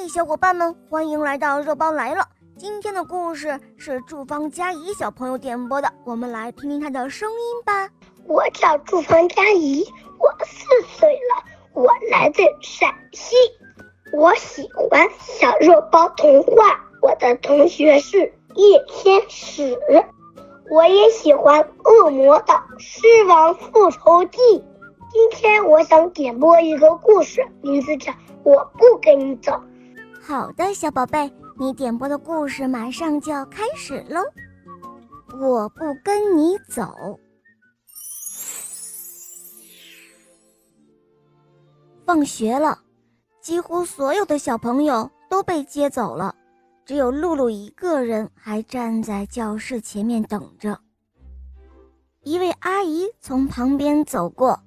嘿，小伙伴们，欢迎来到肉包来了。今天的故事是祝芳佳怡小朋友点播的，我们来听听她的声音吧。我叫祝芳佳怡，我四岁了，我来自陕西。我喜欢小肉包童话，我的同学是叶天使。我也喜欢《恶魔岛狮王复仇记》。今天我想点播一个故事，名字叫《我不跟你走》。好的，小宝贝，你点播的故事马上就要开始喽。我不跟你走。放学了，几乎所有的小朋友都被接走了，只有露露一个人还站在教室前面等着。一位阿姨从旁边走过。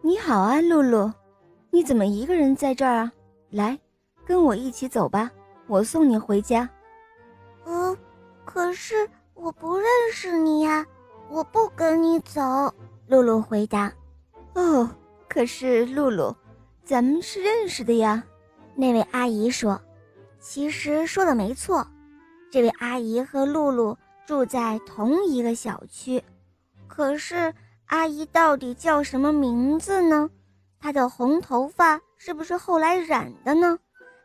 你好啊，露露，你怎么一个人在这儿啊？来，跟我一起走吧，我送你回家。嗯，可是我不认识你呀，我不跟你走。露露回答。哦，可是露露，咱们是认识的呀。那位阿姨说。其实说的没错，这位阿姨和露露住在同一个小区，可是。阿姨到底叫什么名字呢？她的红头发是不是后来染的呢？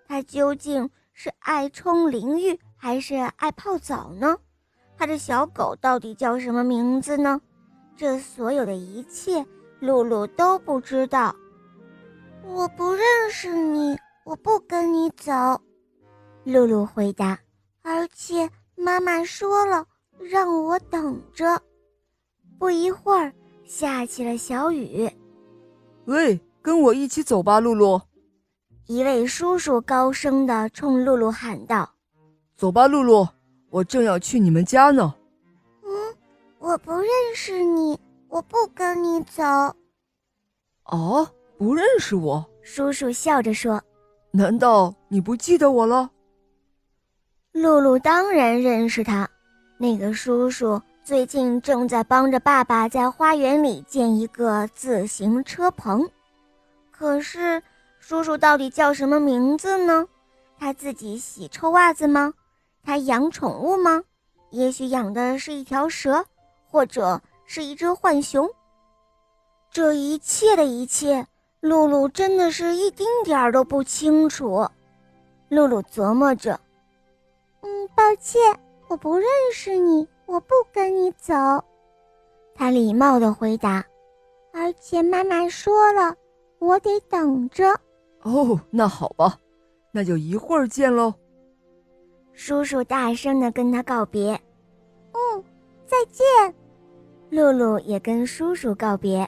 他究竟是爱冲淋浴还是爱泡澡呢？他的小狗到底叫什么名字呢？这所有的一切，露露都不知道。我不认识你，我不跟你走。露露回答。而且妈妈说了，让我等着。不一会儿。下起了小雨，喂，跟我一起走吧，露露。一位叔叔高声的冲露露喊道：“走吧，露露，我正要去你们家呢。”“嗯，我不认识你，我不跟你走。”“哦，不认识我？”叔叔笑着说。“难道你不记得我了？”露露当然认识他，那个叔叔。最近正在帮着爸爸在花园里建一个自行车棚，可是叔叔到底叫什么名字呢？他自己洗臭袜子吗？他养宠物吗？也许养的是一条蛇，或者是一只浣熊。这一切的一切，露露真的是一丁点儿都不清楚。露露琢磨着：“嗯，抱歉，我不认识你。”我不跟你走，他礼貌地回答。而且妈妈说了，我得等着。哦，那好吧，那就一会儿见喽。叔叔大声的跟他告别。嗯，再见。露露也跟叔叔告别。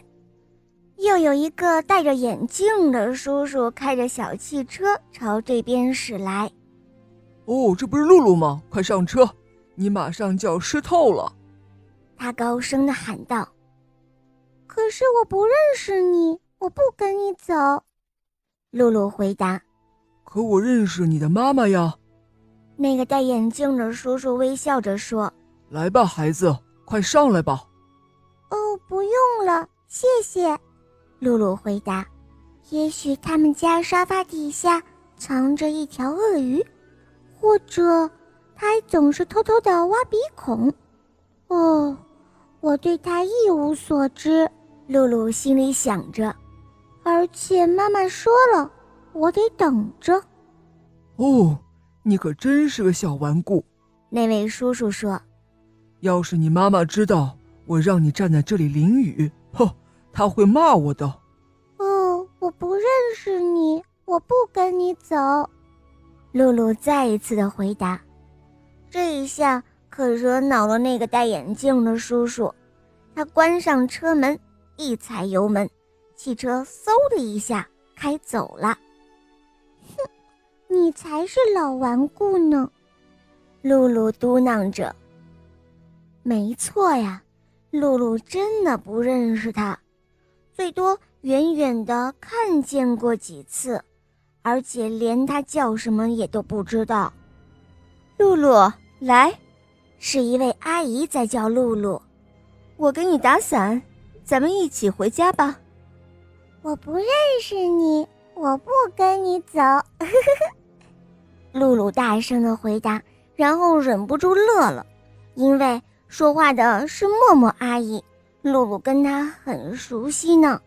又有一个戴着眼镜的叔叔开着小汽车朝这边驶来。哦，这不是露露吗？快上车。你马上就要湿透了，他高声的喊道。可是我不认识你，我不跟你走。露露回答。可我认识你的妈妈呀。那个戴眼镜的叔叔微笑着说：“来吧，孩子，快上来吧。”哦，不用了，谢谢。露露回答。也许他们家沙发底下藏着一条鳄鱼，或者……他还总是偷偷的挖鼻孔，哦，我对他一无所知。露露心里想着，而且妈妈说了，我得等着。哦，你可真是个小顽固。那位叔叔说：“要是你妈妈知道我让你站在这里淋雨，哼，她会骂我的。”哦，我不认识你，我不跟你走。露露再一次的回答。这一下可惹恼了那个戴眼镜的叔叔，他关上车门，一踩油门，汽车嗖的一下开走了。哼，你才是老顽固呢，露露嘟囔着。没错呀，露露真的不认识他，最多远远的看见过几次，而且连他叫什么也都不知道。露露，来，是一位阿姨在叫露露。我给你打伞，咱们一起回家吧。我不认识你，我不跟你走。露露大声的回答，然后忍不住乐了，因为说话的是默默阿姨，露露跟她很熟悉呢。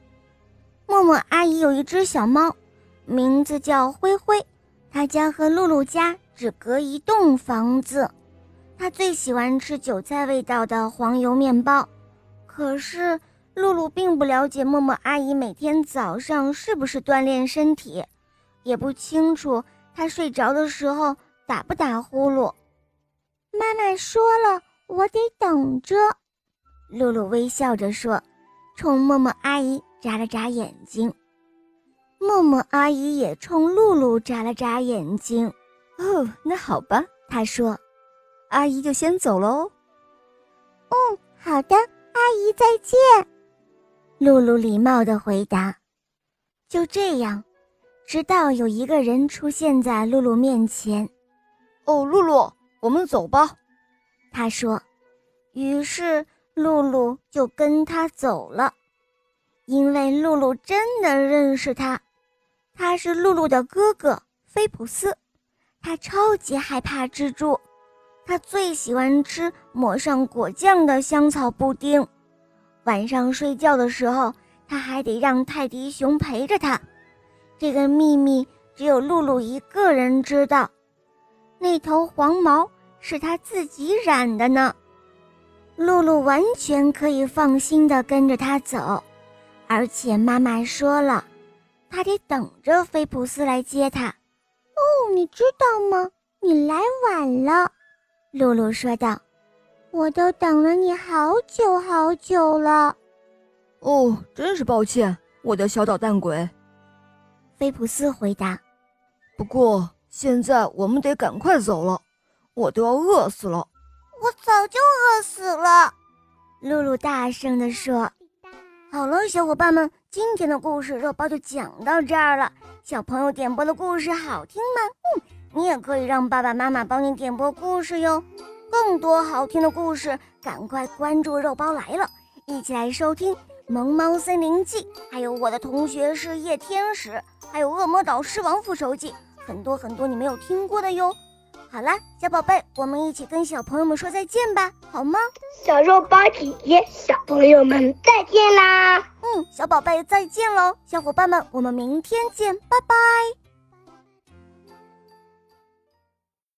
默默阿姨有一只小猫，名字叫灰灰，它家和露露家只隔一栋房子。它最喜欢吃韭菜味道的黄油面包，可是露露并不了解默默阿姨每天早上是不是锻炼身体，也不清楚她睡着的时候打不打呼噜。妈妈说了，我得等着。露露微笑着说，冲默默阿姨。眨了眨眼睛，默默阿姨也冲露露眨了眨眼睛。哦，那好吧，她说：“阿姨就先走喽。”“嗯，好的，阿姨再见。”露露礼貌地回答。就这样，直到有一个人出现在露露面前。“哦，露露，我们走吧。”他说。于是露露就跟他走了。因为露露真的认识他，他是露露的哥哥菲普斯，他超级害怕蜘蛛，他最喜欢吃抹上果酱的香草布丁，晚上睡觉的时候他还得让泰迪熊陪着他，这个秘密只有露露一个人知道，那头黄毛是他自己染的呢，露露完全可以放心的跟着他走。而且妈妈说了，她得等着菲普斯来接她。哦，你知道吗？你来晚了，露露说道。我都等了你好久好久了。哦，真是抱歉，我的小捣蛋鬼。菲普斯回答。不过现在我们得赶快走了，我都要饿死了。我早就饿死了，露露大声地说。好了，小伙伴们，今天的故事肉包就讲到这儿了。小朋友点播的故事好听吗？嗯，你也可以让爸爸妈妈帮你点播故事哟。更多好听的故事，赶快关注肉包来了，一起来收听《萌猫森林记》，还有我的同学是夜天使，还有恶魔岛狮王复仇记，很多很多你没有听过的哟。好啦，小宝贝，我们一起跟小朋友们说再见吧，好吗？小肉包姐姐，小朋友们再见啦！嗯，小宝贝再见喽，小伙伴们，我们明天见，拜拜。